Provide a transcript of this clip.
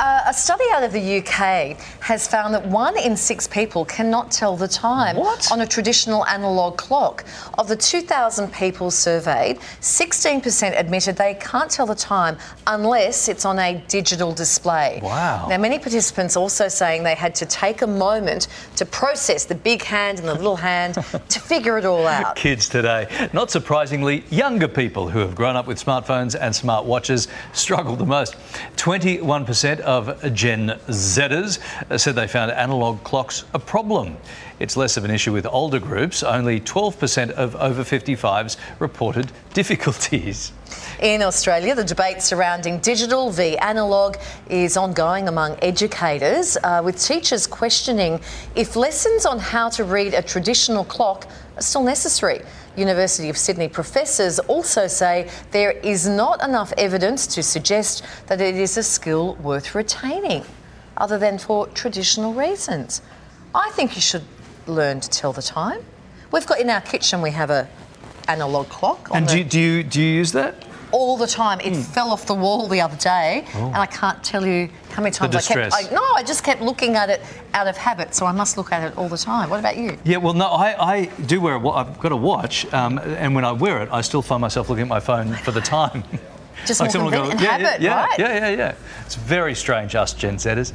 Uh, a study out of the UK has found that one in six people cannot tell the time What? on a traditional analogue clock. Of the 2,000 people surveyed, 16% admitted they can't tell the time unless it's on a digital display. Wow. Now, many participants also saying they had to take a moment to process the big hand and the little hand to figure it all out. Kids today. Not surprisingly, younger people who have grown up with smartphones and smartwatches struggle the most. 21% of Gen Zers said they found analog clocks a problem. It's less of an issue with older groups. Only 12% of over 55s reported difficulties. In Australia, the debate surrounding digital v analogue is ongoing among educators, uh, with teachers questioning if lessons on how to read a traditional clock are still necessary. University of Sydney professors also say there is not enough evidence to suggest that it is a skill worth retaining, other than for traditional reasons. I think you should learn to tell the time. We've got in our kitchen we have a analog clock on And the do you, do you, do you use that? all the time. It Hmm. fell off the wall the other day, and I can't tell you how many times I kept. I, no, I just kept looking at it out of habit, so I must look at it all the time. What about you? Yeah, well, no, I, I do wear a I've got a watch, um, and when I wear it, I still find myself looking at my phone for the time. Just more someone will convenient yeah, habit, yeah, right? Yeah, yeah, yeah. It's very strange, us Gen Zers.